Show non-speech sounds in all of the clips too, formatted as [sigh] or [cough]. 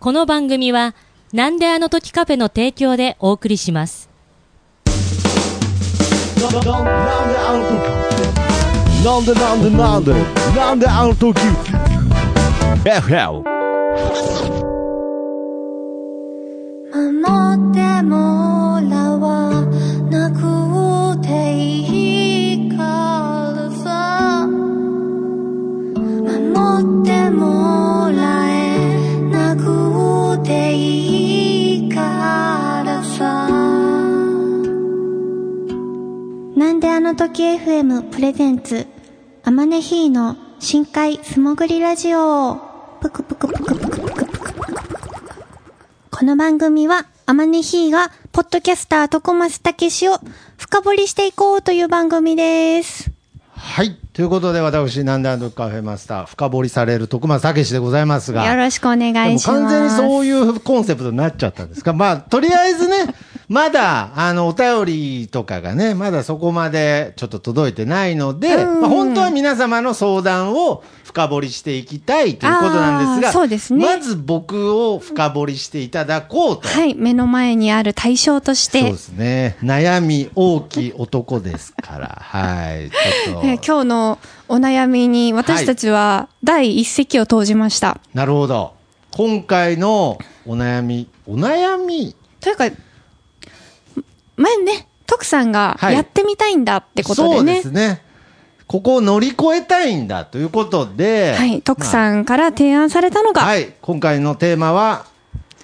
この番組は、なんであの時カフェの提供でお送りします。なんであの時なんでなんでなんでなんであの時。FL 守ってもらわなんであの時 FM プレゼンツあまねひーの深海素潜りラジオぷくぷくぷくぷくぷくぷくこの番組は、あまねひーが、ポッドキャスター徳松たけしを深掘りしていこうという番組です。はい。ということで、私、なんであのカフェマスター、深掘りされる徳松武史でございますが。よろしくお願いします。完全にそういうコンセプトになっちゃったんですか。まあ、とりあえずね、まだ、あの、お便りとかがね、まだそこまでちょっと届いてないので、まあ、本当は皆様の相談を深掘りしていきたいということなんですが、そうですねまず僕を深掘りしていただこうと。はい、目の前にある対象としてそうで、すね。悩み大きい男ですから、[laughs] はい。ちょっと。えー今日のお悩みに私たちは第一石を投じました。なるほど。今回のお悩み、お悩み？というか、前ね、徳さんがはいやってみたいんだってことでそうでね。すね。ここを乗り越えたいんだということで、はい、徳ん。さんから提案されたのが、はい、今回のテーマは、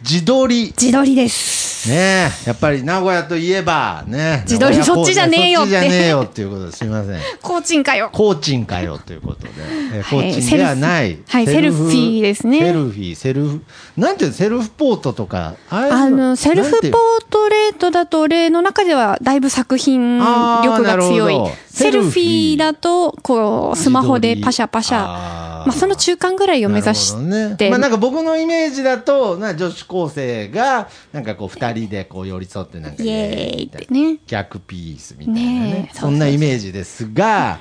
自撮り。自撮りです。ねえ、やっぱり名古屋といえば、ね。自撮りそっちじゃねえよってそっちじゃねえよっていうことです。すみません。コーチンかよ。コーチンかよということで、えーコはいーチンではない。はいセルフィーですねセルフィー、セルフ、なんていうのセルフポートとか、あの、セルフポートレートだと、例の中ではだいぶ作品力が強い。セルフィーだと、こう、スマホでパシャパシャ。まあ、その中間ぐらいを目指して。ねまあ、なんか僕のイメージだと、な女子高生が、なんかこう二人でこう寄り添ってなんか、イエーイってね。逆ピースみたいなね。ねえ。そんなイメージですが、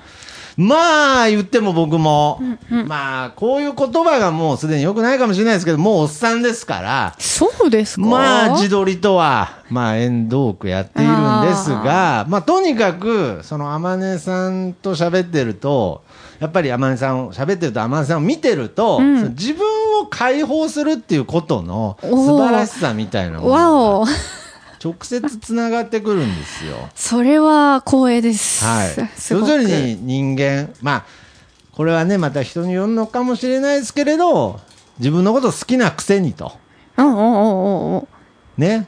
まあ言っても僕も、まあこういう言葉がもうすでに良くないかもしれないですけど、もうおっさんですから、そうですか？まあ自撮りとは、まあ縁遠くやっているんですが、まあとにかく、その天音さんと喋ってると、やっぱり天音さんを喋ってると天音さんを見てると、んその自分を解放するっていうことの素晴らしさみたいなもわのがお。直接つながってくるんですよ。それは光栄です。はい。要すごくするに人間、まあ、これはね、また人によるのかもしれないですけれど、自分のこと好きなくせにと。うんうんうんうんうん。ね。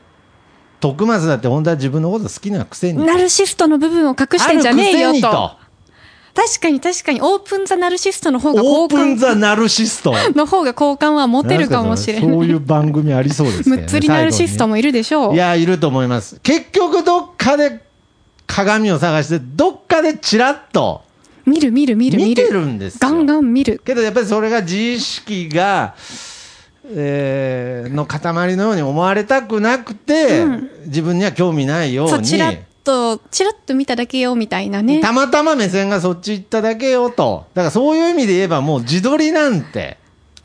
徳松だって本当は自分のこと好きなくせにと。ナルシストの部分を隠してんじゃねえよと。確かに確かに、オープンザナルシストの方がオ好ープン感、ザナルシスト。[laughs] の方が好感は持てるかもしれない。そういう番組ありそうですね。むっつりナルシストもいるでしょう。いや、いると思います。結局どっかで鏡を探して、どっかでチラッと見る見る見る見る。見てるんですよ。ガンガン見る。けどやっぱりそれが自意識が、えーの塊のように思われたくなくて、自分には興味ないようそう、に。チラッと、チラッと見ただけよ、みたいなね。たまたま目線がそっち行っただけよと。だからそういう意味で言えばもう自撮りなんて、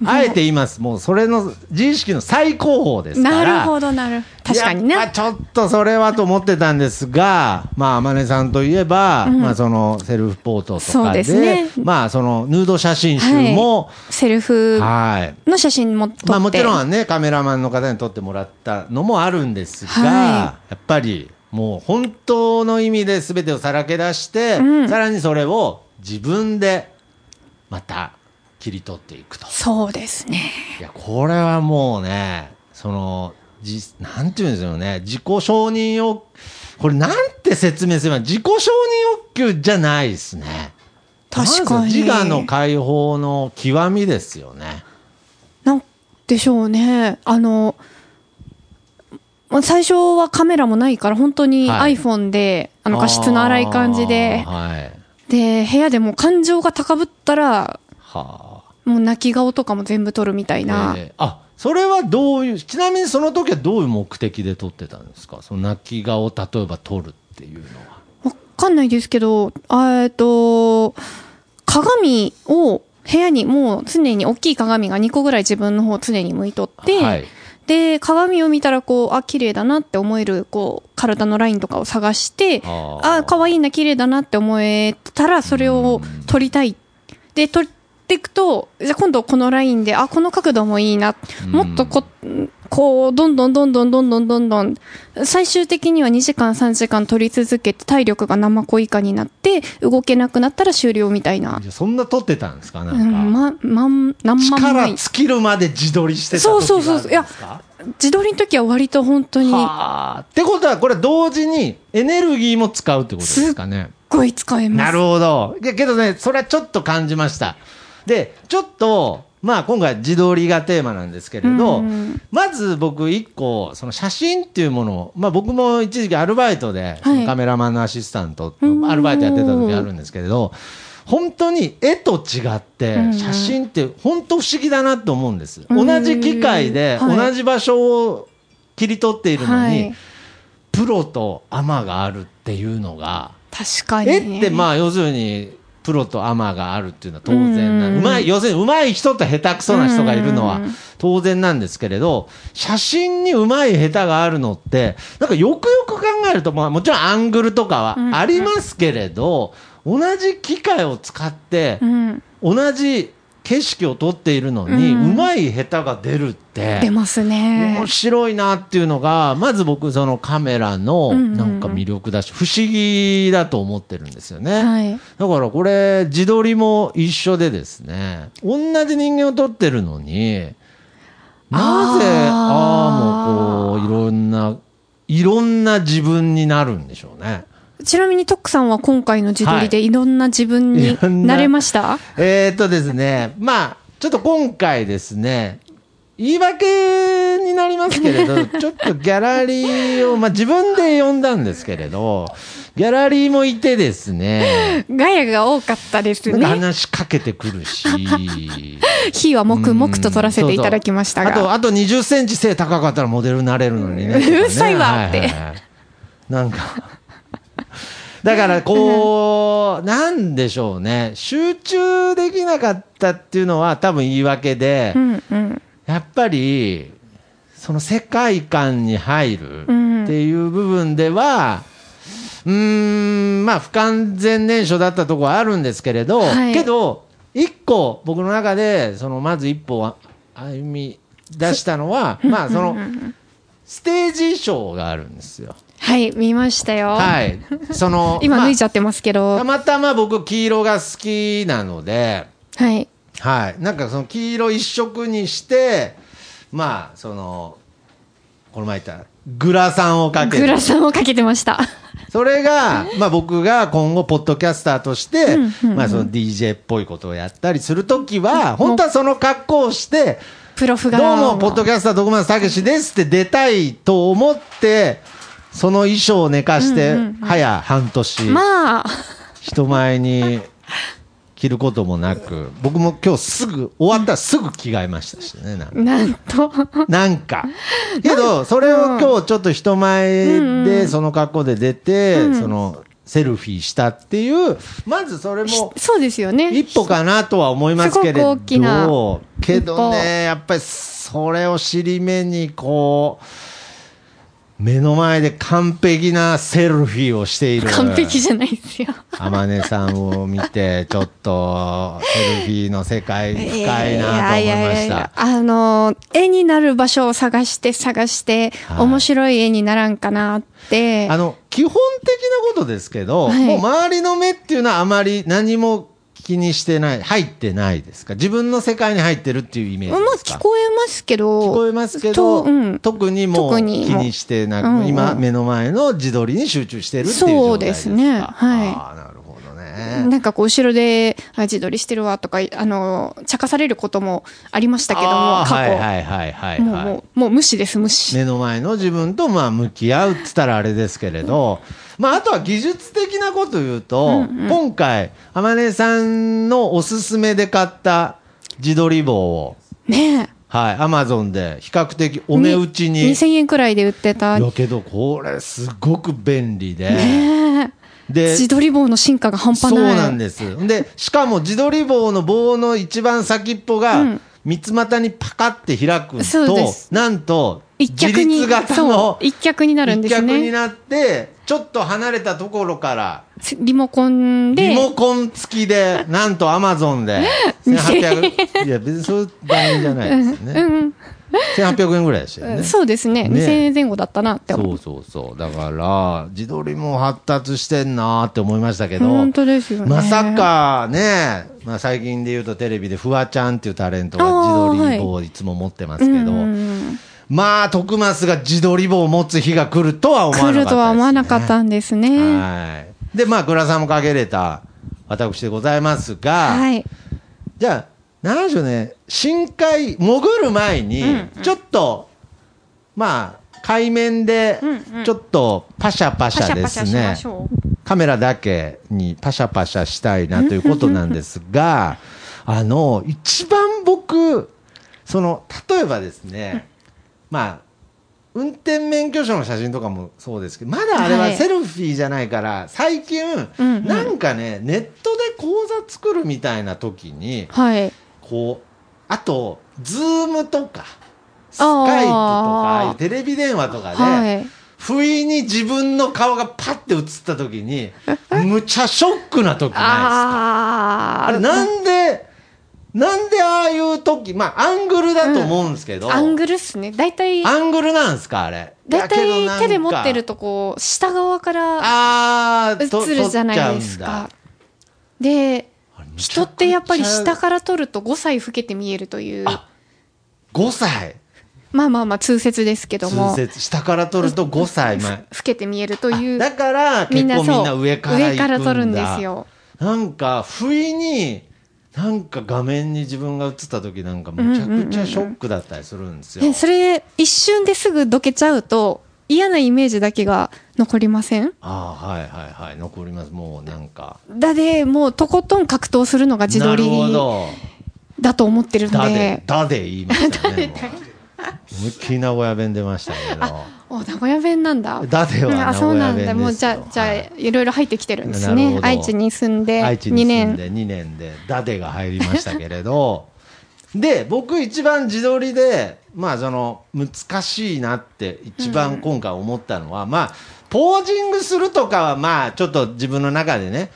あえて言います。もうそれの自意識の最高峰ですから。なるほど、なる。確かにね。ちょっとそれはと思ってたんですが、まあ、天音さんといえば、まあ、そのセルフポートとそうかで、ですねまあ、そのヌード写真集も、セルフはい。の写真も撮って。まあ、もちろんね、カメラマンの方に撮ってもらったのもあるんですが、はいやっぱりもう本当の意味で全てをさらけ出して、うんさらにそれを自分でまた切り取っていくと。そうですね。いや、これはもうね、その、じ、なんていうんですよね、自己承認欲、これなんて説明すれば、自己承認欲求じゃないですね。確かに自我の解放の極みですよね。なんでしょうね。あの、まあ最初はカメラもないから、本当にはい iPhone で、あの画質の荒い感じで。で、部屋でも感情が高ぶったら、はもう泣き顔とかも全部撮るみたいあ。な。えーあ、それはどういう、ちなみにその時はどういう目的で撮ってたんですか？その泣き顔を例えば撮るっていうのは。わかんないですけど、あえっと、鏡を部屋にもう常に大きい鏡が2個ぐらい自分の方常に向いとって、はいで、鏡を見たらこう、あ、綺麗だなって思える、こう、体のラインとかを探して、あ可愛いな、綺麗だなって思えたら、それを撮りたい。で、撮っていくと、じゃあ今度このラインで、あ、この角度もいいな。もっとこ、こう、どんどんどんどんどんどんどんどん、最終的には2時間3時間撮り続けて体力が生子以下になって、動けなくなったら終了みたいな。そんな撮ってたんですか？なうんん、か。ま、まん、何万力枚。尽きるまで自撮りしてたそうそうそういや自撮りの時は割と本当に、すっはあ。ってことは、これ同時にエネルギーも使うってことですかね。ごい使えます。なるほど。いやけどね、それはちょっと感じました。で、ちょっと、まあ今回自撮りがテーマなんですけれど、うん。まず僕一個、その写真っていうものを、まあ僕も一時期アルバイトで、カメラマンのアシスタントのアルバイトやってた時あるんですけれど、本当に絵と違ってうん。写真って本当不思議だなと思うんです。うん。同じ機械ではい。同じ場所を切り取っているのに、はい。プロとアマがあるっていうのが、確かに、絵ね。ってまあ要するにプロとアマがあるっていうのは当然なうまい要するにうまい人と下手くそな人がいるのはうん。当然なんですけれど写真にうまい下手があるのってなんかよくよく考えるとまあもちろんアングルとかはありますけれど同じ機械を使ってうん。同じ景色を撮っているのにううんまい下手が出るって出ますね面。白いなっていうのが、まず僕、そのカメラのなんか魅力だし、不思議だと思ってるんですよね。はい。だからこれ、自撮りも一緒でですね、同じ人間を撮ってるのに、なぜ、ああもこう、いろんな、いろんな自分になるんでしょうね。ちなみにトックさんは今回の自撮りでいろんな自分にななれました、えーっとですね、まあ、ちょっと今回ですね、言い訳になりますけれど、[laughs] ちょっとギャラリーを、まあ自分で呼んだんですけれど、ギャラリーもいてですね、ガヤが多かったですね。話しかけてくるし、[laughs] 火は黙々と撮らせていただきましたあと、が。あと20センチ背高かったらモデルになれるのにね。[laughs] うるさいわってはいはいはいなんか。だから、こう、なんでしょうね。集中できなかったっていうのは多分言い訳でう、んうん。やっぱり、その世界観に入るうんっていう部分では、うーん、まあ不完全燃焼だったところはあるんですけれど、はいけど、一個僕の中で、そのまず一歩は歩み出したのは、まあその、ステージ衣装があるんですよ。はい、見ましたよ。はい。その、[laughs] 今まあ脱いちゃってますけど。たまたま僕黄色が好きなので、はい。はい。なんかその黄色一色にして、まあ、その、この前言った、グラサンをかける。グラサンをかけてました。[laughs] それが、まあ僕が今後、ポッドキャスターとしてまあその DJ っぽいことをやったりするときは、本当はその格好をして、プロフどが。うも、ポッドキャスター徳松たけしですって出たいと思って、その衣装を寝かして、早半年。まあ、人前に着ることもなく、僕も今日すぐ、終わったらすぐ着替えましたしね、なんか。なんと。なんか。けど、それを今日ちょっと人前でその格好で出て、その、セルフィーしたっていう、まずそれも、そうですよね。一歩かなとは思いますけれど、けどね、やっぱりそれを尻目にこう、目の前で完璧なセルフィーをしている。完璧じゃないですよ。天音さんを見て、ちょっと、セルフィーの世界深いなと思いました。あの、絵になる場所を探して探して、はい面白い絵にならんかなって。あの、基本的なことですけど、はいもう周りの目っていうのはあまり何も気にしてない、入ってないですか？自分の世界に入ってるっていうイメーまあジですか？聞こえますけど。聞こえますけど、とうん。特にもう気特にしてなく、うんうん今目の前の自撮りに集中してるっていうそうですねはいああ、なるほどね。なんかこう後ろで、あ自撮りしてるわとか、あの、茶化されることもありましたけども、過去。はいはいはいはい、もう、はいもう、もう無視です、無視。目の前の自分とまあ向き合うって言ったらあれですけれど、まああとは技術的なこと言うと、今回、天音さんのおすすめで買った自撮り棒を、ねはい、アマゾンで比較的え。お値打ちに。い2000円くらいで売ってた。やけど、これすごく便利で、ねで自撮り棒の進化が半端ない。そうなんです。で、しかも自撮り棒の棒の一番先っぽうがん、三つ股にパカって開くとなんと、一脚に、自立型そのう、一脚になるん一ですね。脚になって、ちょっと離れたところから、リモコンで、リモコン付きで、[laughs] なんとアマゾンで、1800、いや、別にそういう番組じゃないですよね。うん、1800円ぐらいでしたよね。そうですね。ね。2000円前後だったなって思う。そうそうそう。だから、自撮りも発達してんなーって思いましたけど、本当ですよね。まさかね、まあ、最近で言うとテレビでフワちゃんっていうタレントが自撮り棒をいつも持ってますけど、うんうんうんまあ、徳増が自撮り棒を持つ日が来るとは思わなかったね。来るとは思わなかったんですね。はい。で、まあ、倉さんもかけれた私でございますが、はい。じゃあ、なんでしょうね、深海、潜る前に、ちょっと、まあ、海面でうんうん、ちょっとパシャパシャですね。カメラだけにパシャパシャしたいなということなんですが、[laughs] あの、一番僕、その、例えばですね、まあ、運転免許証の写真とかもそうですけど、まだあれははい。セルフィーじゃないから、最近、うんうん。なんかね、ネットで講座作るみたいな時に、はい。こう、あと、ズームとか、スカイプとか、テレビ電話とかで、はい。不意に自分の顔がパッて映った時に、むちゃショックな時ないですか？あれなんで、なんでああいう時、まあアングルだと思うんですけど、アングルっすね。大体、アングルなんですかあれ。大体手で持ってるとこう、下側から映るじゃないですか。で、だ人ってやっぱり下らから撮ると5歳老けて見えるという、あ5歳。まあまあまあ通説ですけども、通説下から撮ると5歳前。老けて見えるという、だからみんなそう結構みんな上から上から撮るんですよ。なんか不意になんか画面に自分が映った時なんかむちゃくちゃショックだったりするんですよ。えそれ一瞬ですぐどけちゃうと嫌なイメージだけが残りません？ああはいはいはい。残ります。もうなんか。だでもうとことん格闘するのが自撮りだと思ってるんだででだで言いましたね思いっきり名古屋弁出ましたけど。お名古屋弁なんだ。だではうんあそうなんだ。もうじゃあじゃあはいいろいろ入ってきてるんですね。愛知に住んで愛知2年に住んで2年。でダデが入りましたけれど。で僕一番自撮りでまあその難しいなって一番今回思ったのは、まあポージングするとかはまあちょっと自分の中でね、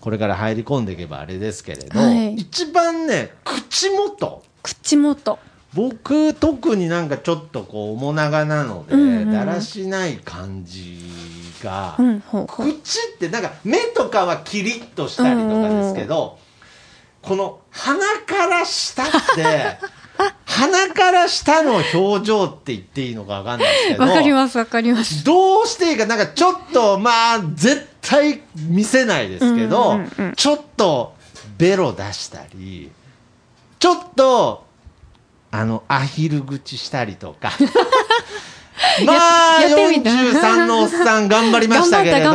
これから入り込んでいけばあれですけれど、はい。一番ね口元。口元僕特になんかちょっとこう面長なので、うんうんだらしない感じが、うんほう。ほう口ってなんか目とかはキリッとしたりとかですけど、この鼻から下って [laughs] 鼻から下の表情って言っていいのかわかんないですけどわかりますわかります。どうしていいかなんかちょっとまあ絶対見せないですけど、うんうんうんうん。ちょっとベロ出したりちょっとあのアヒル口したりとか。[laughs] まあやってみた。43のおっさん頑張りましたけれど。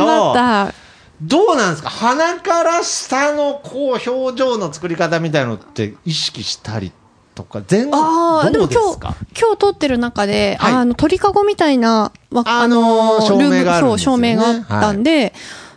どうなんですか？鼻から下のこう表情の作り方みたいのって意識したりとか全たああでも今日どうですか？今日撮ってる中で、はい。あの鳥かごみたいなわあのー照明があ照明があったんで、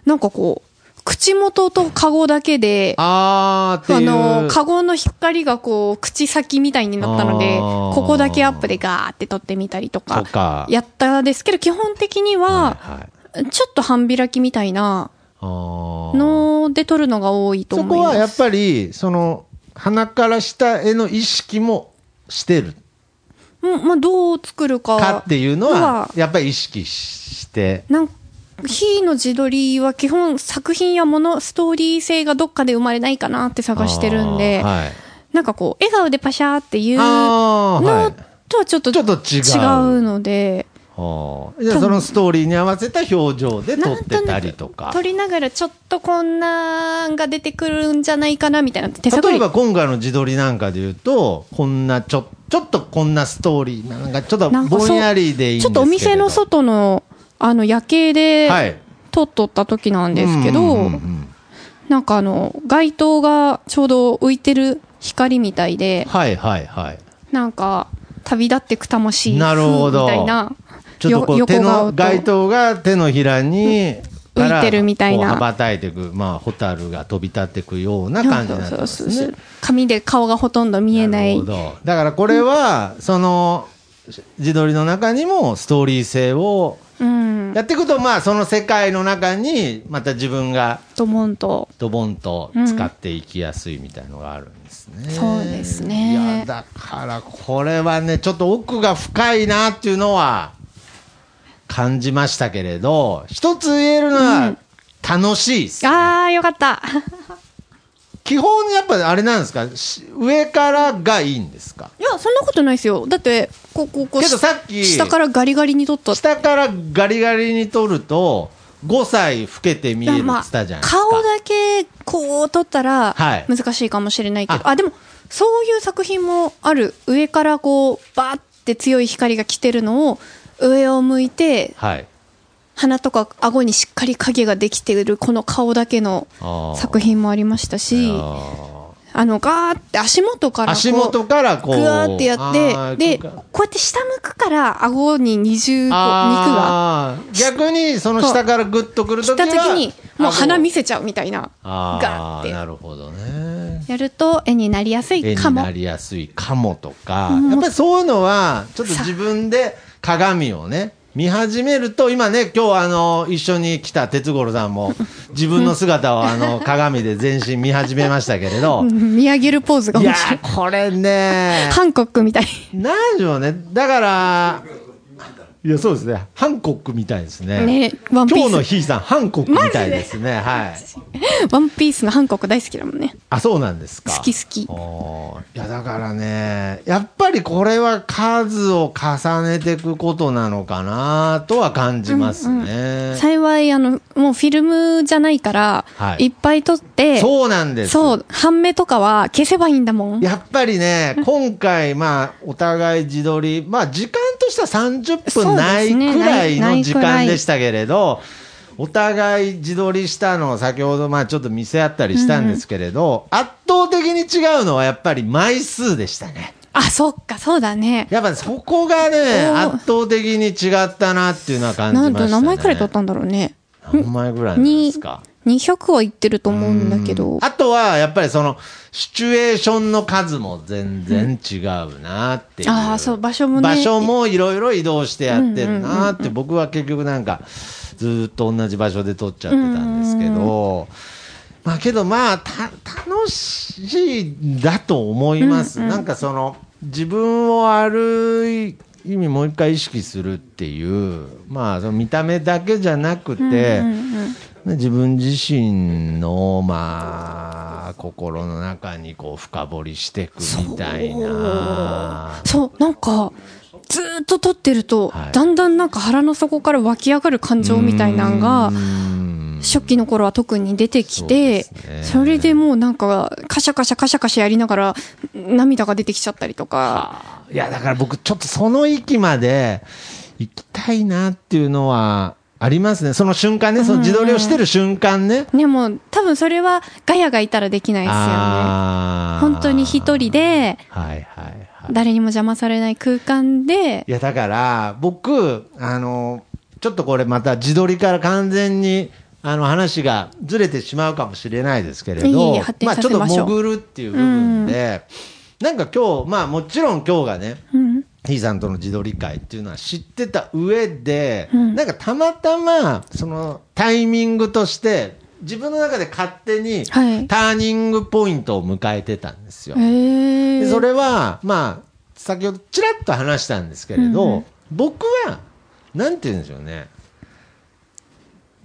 なんかこう口元とカゴだけでああの、カゴの光がこう、口先みたいになったので、ここだけアップでガーって撮ってみたりとかやったんですけど、基本的には、はいはい。ちょっと半開きみたいなので撮るのが多いとそ思います。こはやっぱりその鼻から下への意識もしてる。うん、まあ、どう作るか。かっていうのははやっぱり意識して。なん非の自撮りは基本作品やもの、ストーリー性がどっかで生まれないかなって探してるんで、はい。なんかこう、笑顔でパシャーっていうのとはちょっとちょっと違う。違うので、じゃあそのストーリーに合わせた表情で撮ってたりとか。撮りながらちょっとこんなんが出てくるんじゃないかなみたいな手例えば今回の自撮りなんかで言うとこんなちょちょっとこんなストーリーなんかちょっとぼんやりでいいんですけれど。ちょっとお店の外のあの夜景ではい。撮っとった時なんですけど、なんかあの街灯がちょうど浮いてる光みたいではいはいはい。なんか旅立ってく魂なるほど。みたいなちょっとこう手の街灯が手のひらに浮いてるみたいな。羽ばたいていく、まあ、ホタルが飛び立っていくような感じになってますね。紙で顔がほとんど見えない。だからこれは、その自撮りの中にもストーリー性をうん。やっていくと、まあ、その世界の中にまた自分がと思うと。ドボンと使っていきやすいみたいのがあるんですね。そうですね。いやだからこれはねちょっと奥が深いなっていうのは感じましたけれど一つ言えるのは楽しいです、ああよかった。基本やっぱあれなんですか？し上からがいいんですか？いやそんなことないですよ。だってこうこうこうけどさっき下からガリガリに取った。下からガリガリに取ると5歳老けて見えるっったじゃないですか、顔だけこう取ったらはい。難しいかもしれないけど、あ。あでもそういう作品もある上からこうバーって強い光が来てるのを上を向いてはい。鼻とか顎にしっかり影ができているこの顔だけの作品もありましたしああのガーって足元からこう足元からこう。グワーってやってでこうやって下向くから顎に二重肉が。逆にその下からグッとくる来ときはた時にもう鼻見せせちゃうみたいな。あガーって。あなるほどね。やると絵になりやす絵いかも。になりやすいかもとか、やっぱりそういうのはちょっと自分で鏡をね見始めると今ね今日あの一緒に来た哲五郎さんも [laughs] 自分の姿をあの鏡で全身見始めましたけれど。う [laughs] ん見上げるポーズがいや面白い。ーこれねハンコックみたい。なんでしょうね。だからいやそうですね。ハンコックみたいですね。ねワンピース今日のひーさんハンコックみたいですね。はい。ワンピースのハンコック大好きだもんね。あそうなんですか。好き好き。いやだからねやっぱりこれは数を重ねていくことなのかなとは感じますね、幸いあのもうフィルムじゃないから、はい。い、っぱい撮ってそうなんです。そう半目とかは消せばいいんだもん。やっぱりね、今回、まあ、お互い自撮り、まあ、時間としては30分ないくらいの時間でしたけれど、お互い自撮りしたのを先ほど、まあ、ちょっと見せ合ったりしたんですけれど、圧倒的に違うのはやっぱり枚数でしたね。あそっかそうだねやっぱそこがね、圧倒的に違ったなっていうのは感じましたね。なんと何枚くらい撮ったんだろうね何枚ぐらいなんですか？200はいってると思うんだけど。あとは、やっぱりその、シチュエーションの数も全然違うなっていう。ああそう場所もね。場所もいろいろ移動してやってるなって、僕は結局なんか、ずーっと同じ場所で撮っちゃってたんですけど、まあけどまあ、た、楽しいんだと思います。なんかその、自分をある意味もう一回意識するっていう、まあ、その見た目だけじゃなくて、ね自分自身の、まあ、心の中にこう深掘りしていくみたいな。そう。なんかずーっと撮ってると、はい。だんだんなんか腹の底から湧き上がる感情みたいなのがうん。初期の頃は特に出てきてそね。それでもうなんかカシャカシャカシャカシャやりながら涙が出てきちゃったりとか。いや、だから僕、ちょっとその域まで行きたいなっていうのはありますね。その瞬間ね、その自撮りをしてる瞬間ね。でも多分それはガヤがいたらできないですよね。本当に一人ではいはいはい。誰にも邪魔されない空間で。いや、だから、僕、あの、ちょっとこれまた自撮りから完全に、あの話がずれてしまうかもしれないですけれいえいどえ発、展まあちょっと潜るっていう部分で、なんか今日、まあもちろん今日がね、うんひーさんとの自撮り会っていうのは知ってた上で、なんかたまたま、そのタイミングとして、自分の中で勝手にはいターニングポイントを迎えてたんですよ。へえでそれは、まあ、先ほどちらっと話したんですけれど、僕は、なんて言うんでしょうね。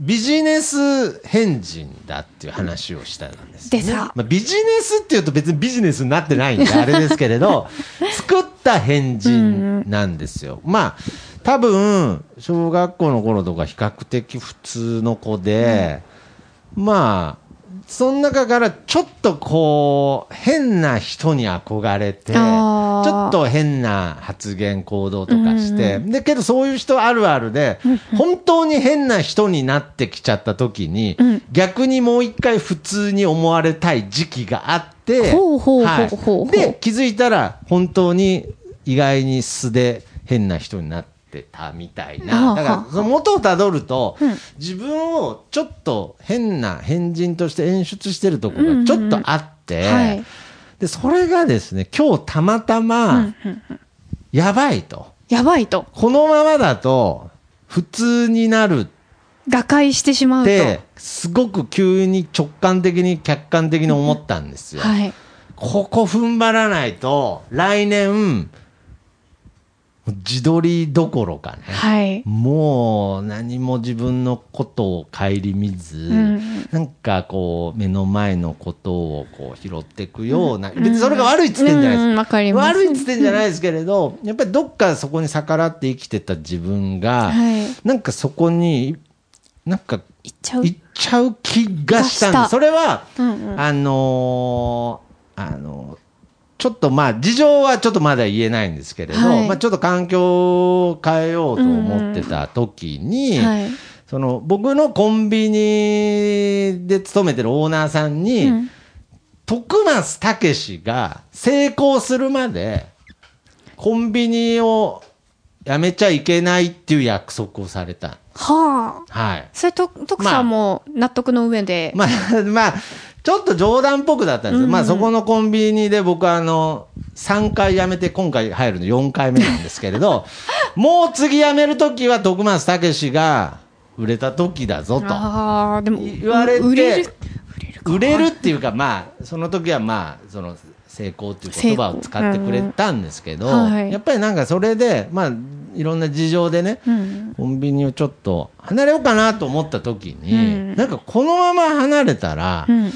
ビジネス変人だっていう話をしたんです、ね。でさまあ、ビジネスっていうと別にビジネスになってないんであれですけれど、作 [laughs] った変人なんですよ。まあ、多分、小学校の頃とか比較的普通の子で、まあ、その中からちょっとこう、変な人に憧れて、ちょっと変な発言、行動とかして、で、けどそういう人あるあるで、本当に変な人になってきちゃった時に、逆にもう一回普通に思われたい時期があっはいで、気づいたら本当に意外に素で変な人になってたみたいあな。あだから、その元をたどると、うん自分をちょっと変な変人として演出してるところがちょっとあって、はい。で、それがですね、今日たまたま、やばいと。やばいと。このままだと、普通になる瓦解してしまうと。すごく急に直感的に客観的に思ったんですよ。はい。ここ踏ん張らないと、来年、自撮りどころかね。はい。もう何も自分のことを顧みず、んなんかこう目の前のことをこう拾っていくような、別にそれが悪いっつってんじゃないです、うんわかります悪いっつってんじゃないですけれど、やっぱりどっかそこに逆らって生きてた自分が、はいなんかそこに、なんかいっちゃう。行っちゃう気がしたんがしたです。それは、うんうんあのーあのちょっとまあ、事情はちょっとまだ言えないんですけれど、はいまあちょっと環境を変えようと思ってた時に、はい。その僕のコンビニで勤めてるオーナーさんに、うん徳松武史が成功するまで、コンビニを辞めちゃいけないっていう約束をされた。はあ。はい。それと、徳さんも納得の上で？まあ、[laughs] まあ、ちょっと冗談っぽくだったんですよ。まあ、そこのコンビニで僕はあの、3回辞めて今回入るの4回目なんですけれど、[laughs] もう次辞めるときは徳松武史が売れた時だぞと。ああ、でも、言われて売れる。売れるか売れるっていうか、まあ、その時はまあ、その、成功っていう言葉を使ってくれたんですけど、はいやっぱりなんかそれで、まあ、いろんな事情でね、うん。コンビニをちょっと離れようかなと思った時に、うんなんかこのまま離れたらう、ん。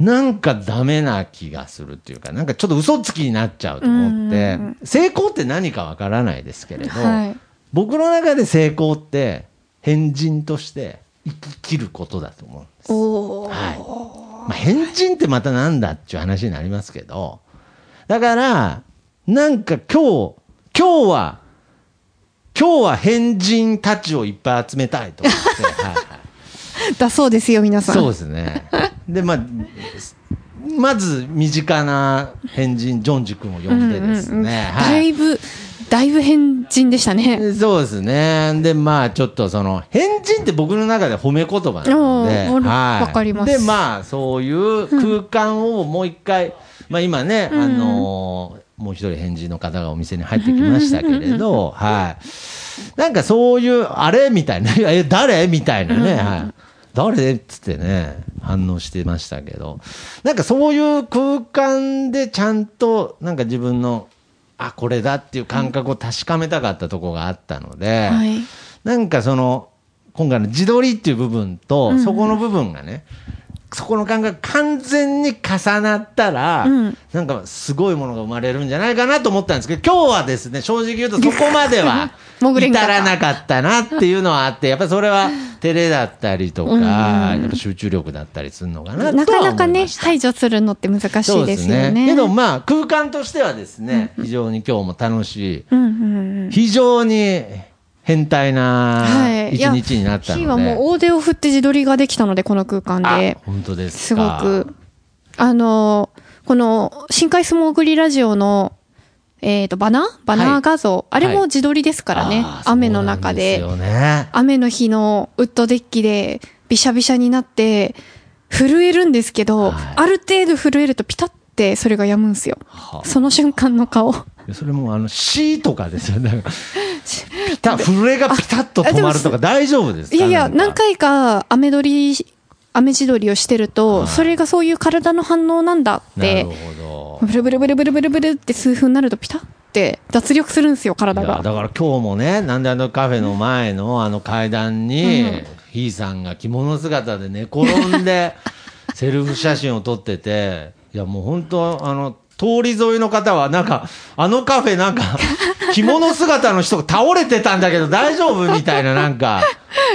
なんかダメな気がするっていうか、なんかちょっと嘘つきになっちゃうと思って、うん成功って何かわからないですけれど、はい。僕の中で成功って変人として生き切ることだと思うんです。はい。まあ、変人ってまたなんだっていう話になりますけど、だから、なんか今日、今日は、今日は変人たちをいっぱい集めたいと思って、[laughs] はいはい。だそうですよ、皆さん。そうですね。で、まあ、まず身近な変人、ジョンジ君を呼んでですね、うんうんうんはい。だいぶ、だいぶ変人でしたね。そうですね。で、まあ、ちょっとその、変人って僕の中で褒め言葉なので、おーはい。わかりますで、まあ、そういう空間をもう一回、まあ今ね、あのーもう一人変人の方がお店に入ってきましたけれど、はい。なんかそういう、あれみたいな、[laughs] え、誰みたいなね、はい。誰っつってね、反応してましたけど、なんかそういう空間でちゃんと、なんか自分の、あ、これだっていう感覚を確かめたかったところがあったので、はい。なんかその、今回の自撮りっていう部分と、そこの部分がね、そこの感覚が完全に重なったら、うんなんかすごいものが生まれるんじゃないかなと思ったんですけど、今日はですね、正直言うとそこまでは [laughs] 至らなかったなっていうのはあって、やっぱりそれは照れだったりとか、うんやっぱ集中力だったりするのかなな。かなかね、排除するのって難しいですよそうですね。けどまあ空間としてはですね、非常に今日も楽しい、うんうんうん。非常に変態なはい。一日になったので。日はもう大手を振って自撮りができたので、この空間であ。本当ですすごか。く、あの、この、深海相撲送りラジオの、えっ、と、バナー？バナー画像、あれも自撮りですからね。あー雨の中でね。雨の日のウッドデッキでびしゃびしゃになって、震えるんですけど、はいある程度震えるとピタってそれが止むんですよ。はあその瞬間の顔。それもあの C とかですよね。[laughs] ピタ震えがピタッと止まるとか大丈夫ですか？いやいや、何回か雨撮り、雨自撮りをしてると、はいそれがそういう体の反応なんだっなるて、ほブルブルブルブルブルブルって数分になるとピタって脱力するんですよ、ど。体が。だから今日もね、なんであのカフェの前のあの階段に、ひーさんが着物姿で寝転んで、[laughs] セルフ写真を撮ってて、いやもう本当、あの、通り沿いの方は、なんか、あのカフェなんか、[laughs] 着物姿の人が倒れてたんだけど大丈夫みたいななんか、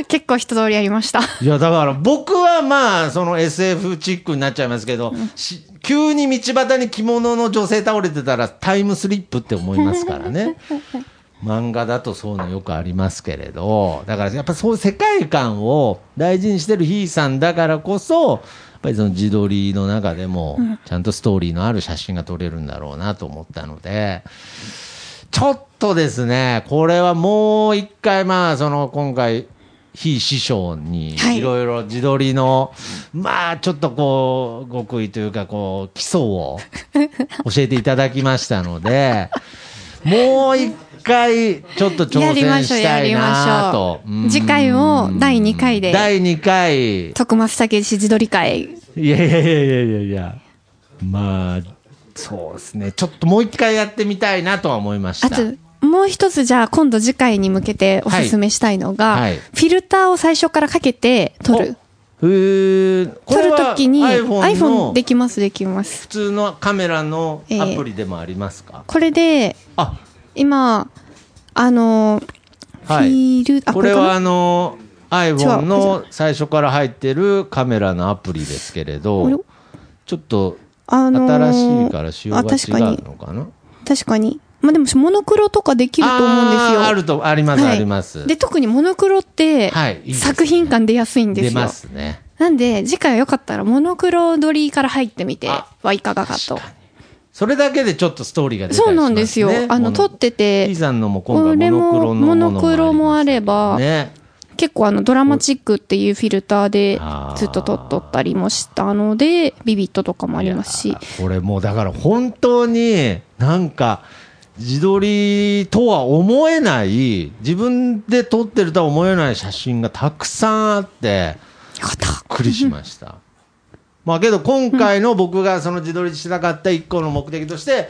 結構一通りやりました。いや、だから僕はまあ、その SF チックになっちゃいますけど、し急に道端に着物の女性倒れてたらタイムスリップって思いますからね。[laughs] 漫画だとそういうのよくありますけれど、だからやっぱそういう世界観を大事にしてるひーさんだからこそ、ぱりその自撮りの中でも、ちゃんとストーリーのある写真が撮れるんだろうなと思ったので、ちょっとですね、これはもう一回、まあ、その、今回、非師匠に、はい。いろいろ自撮りの、まあ、ちょっとこう、極意というか、こう、基礎を教えていただきましたので、もう一回、ちょっと挑やりましょう、戦したいやりまなしょと。う。次回も第2回で、第2回。徳松武史自撮り会。いやいやいやいやいやいや。まあ、そうですね。ちょっともう一回やってみたいなとは思いました。あと、もう一つじゃあ今度次回に向けておすすめしたいのが、はいはいフィルターを最初からかけて撮る。撮るときに iPhone できます、できます。普通のカメラのアプリでもありますか、これで、あ、今、あの、はい。フィル、あ、これはあの、違 iPhone うの最初から入ってるカメラのアプリですけれど、ちょっとあのー新しいから仕様が違うのかな？確かに。まあでも、モノクロとかできると思うんですよ。あると、あります、はいあります。で、特にモノクロって、はいいいね作品感出やすいんですよ。出ますね。なんで、次回はよかったら、モノクロ撮りから入ってみてはいかがかと。それだけでちょっとストーリーが出たりしますね。そうなんですよ。あの、撮って T て、さんのも今回モノクロのも、モものノクロもあれば、ね。結構あの、ドラマチックっていうフィルターでずっと撮っとったりもしたので、ビビットとかもありますしこれもうだから本当になんか自撮りとは思えない自分で撮ってるとは思えない写真がたくさんあって。びっくりしました。まあけど今回の僕がその自撮りしたかった一個の目的として、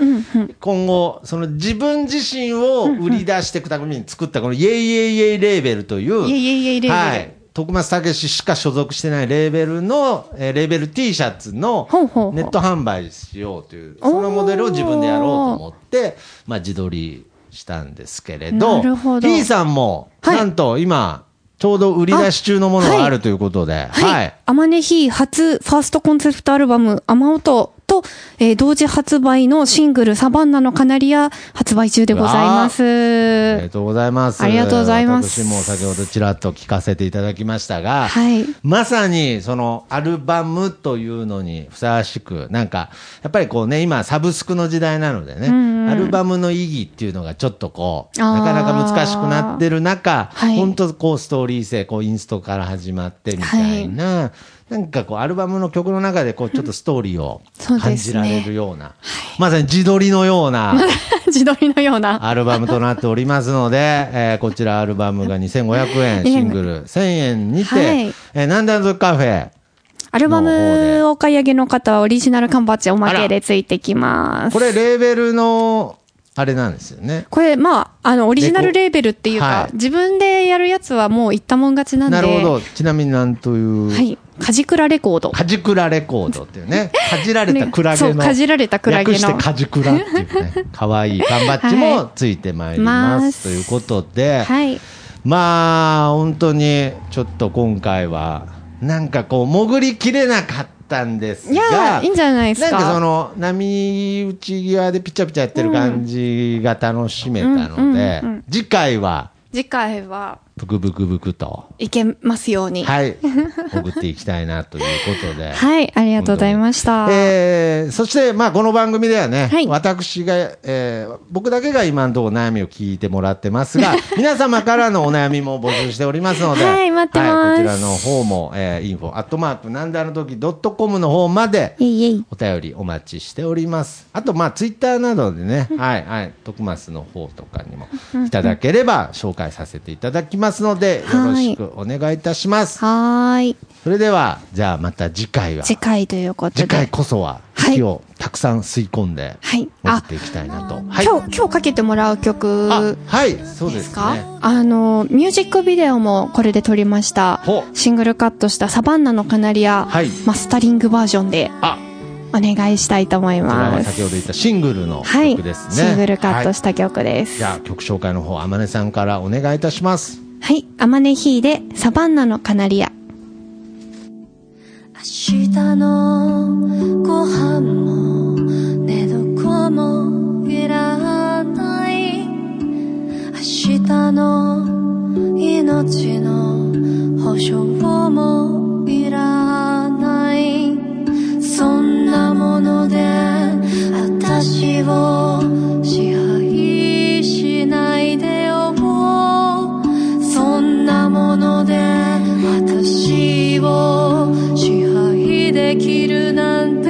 今後その自分自身を売り出していくために作ったこのイエイイエイイエイレーベルというイエイイエイイエイレーベル。はい、徳松武史しか所属してないレーベルの、えーレーベル T シャツのネット販売しようというそのモデルを自分でやろうと思って、まあ、自撮りしたんですけれど T さんも、はい。なんと今ちょうど売り出し中のものがあるということで、はい。はい。アマネヒ初ファーストコンセプトアルバム、アマオトと、えー同時発売のシングル、サバンナのカナリア発売中でございます。ありがとうございます。ありがとうございます私も先ほどちらっと聞かせていただきましたが、はい。まさにそのアルバムというのにふさわしく、なんか、やっぱりこうね、今サブスクの時代なのでね、んうんアルバムの意義っていうのがちょっとこう、なかなか難しくなってる中、はい本当こうストーリー性、こうインストから始まってみたいな、なんかこうアルバムの曲の中でこうちょっとストーリーを感じられるような、まさに自撮りのような、[laughs] 自撮りのような。アルバムとなっておりますので、えーこちらアルバムが2500円、シングル1000円にて、はいえーなんであのカフェ、アルバムお買い上げの方はオリジナル缶バッジおまけでついてきます。これレーベルの、あれなんですよね。これ、まあ、あの、オリジナルレーベルっていうか、はい自分でやるやつはもう言ったもん勝ちなんで。なるほど。ちなみになんという、はい。カジクラレコード。カジクラレコードっていうね、[laughs] かじられたクラゲの、ねかじられたクラゲの。略してカジクラっていうね、[laughs] 可愛い缶バッジもついてまいります。ますということで、はい。まあ、本当に、ちょっと今回は、なんかこう、潜りきれなかったんですいやいいんじゃないですか。なんかその、波打ち際でピチャピチャやってる感じが楽しめたので。次回は、次回は、ブクブクブクと、いけますように。はい、[laughs] 送っていきたいなということで。はい、ありがとうございました。えーそして、まあ、この番組ではね、はい私が、えー僕だけが今のところ悩みを聞いてもらってますが、[laughs] 皆様からのお悩みも募集しておりますので、はい待ってますはいこちらの方も、えー、info、アットマーク、なんであの時、ドットコムの方まで、いえいえ。お便りお待ちしております。あと、まあ、ツイッターなどでね、はい、はい、徳松の方とかにもいただければ紹介させていただきますので、よろしくお願いいたします。はーい。それでは、じゃあまた次回は、次回ということで。次回こそは、はい息をたくさん吸い込んで、はい。送あっ、ていきたいなと。はい。今日、今日かけてもらうあ曲、はい、そうでですすか？ね。あの、ミュージックビデオもこれで撮りましたほ。シングルカットしたサバンナのカナリア、はいマスタリングバージョンであ、お願いしたいと思います。は先ほど言ったシングルのはい曲ですね。シングルカットはいした曲です。じゃあ曲紹介の方、天音さんからお願いいたします。はい。アマネヒーでサバンナのカナリア。明日のご飯も寝床もいらない明日の命の保証もいらないそんなもので私をので私を支配できるなんて。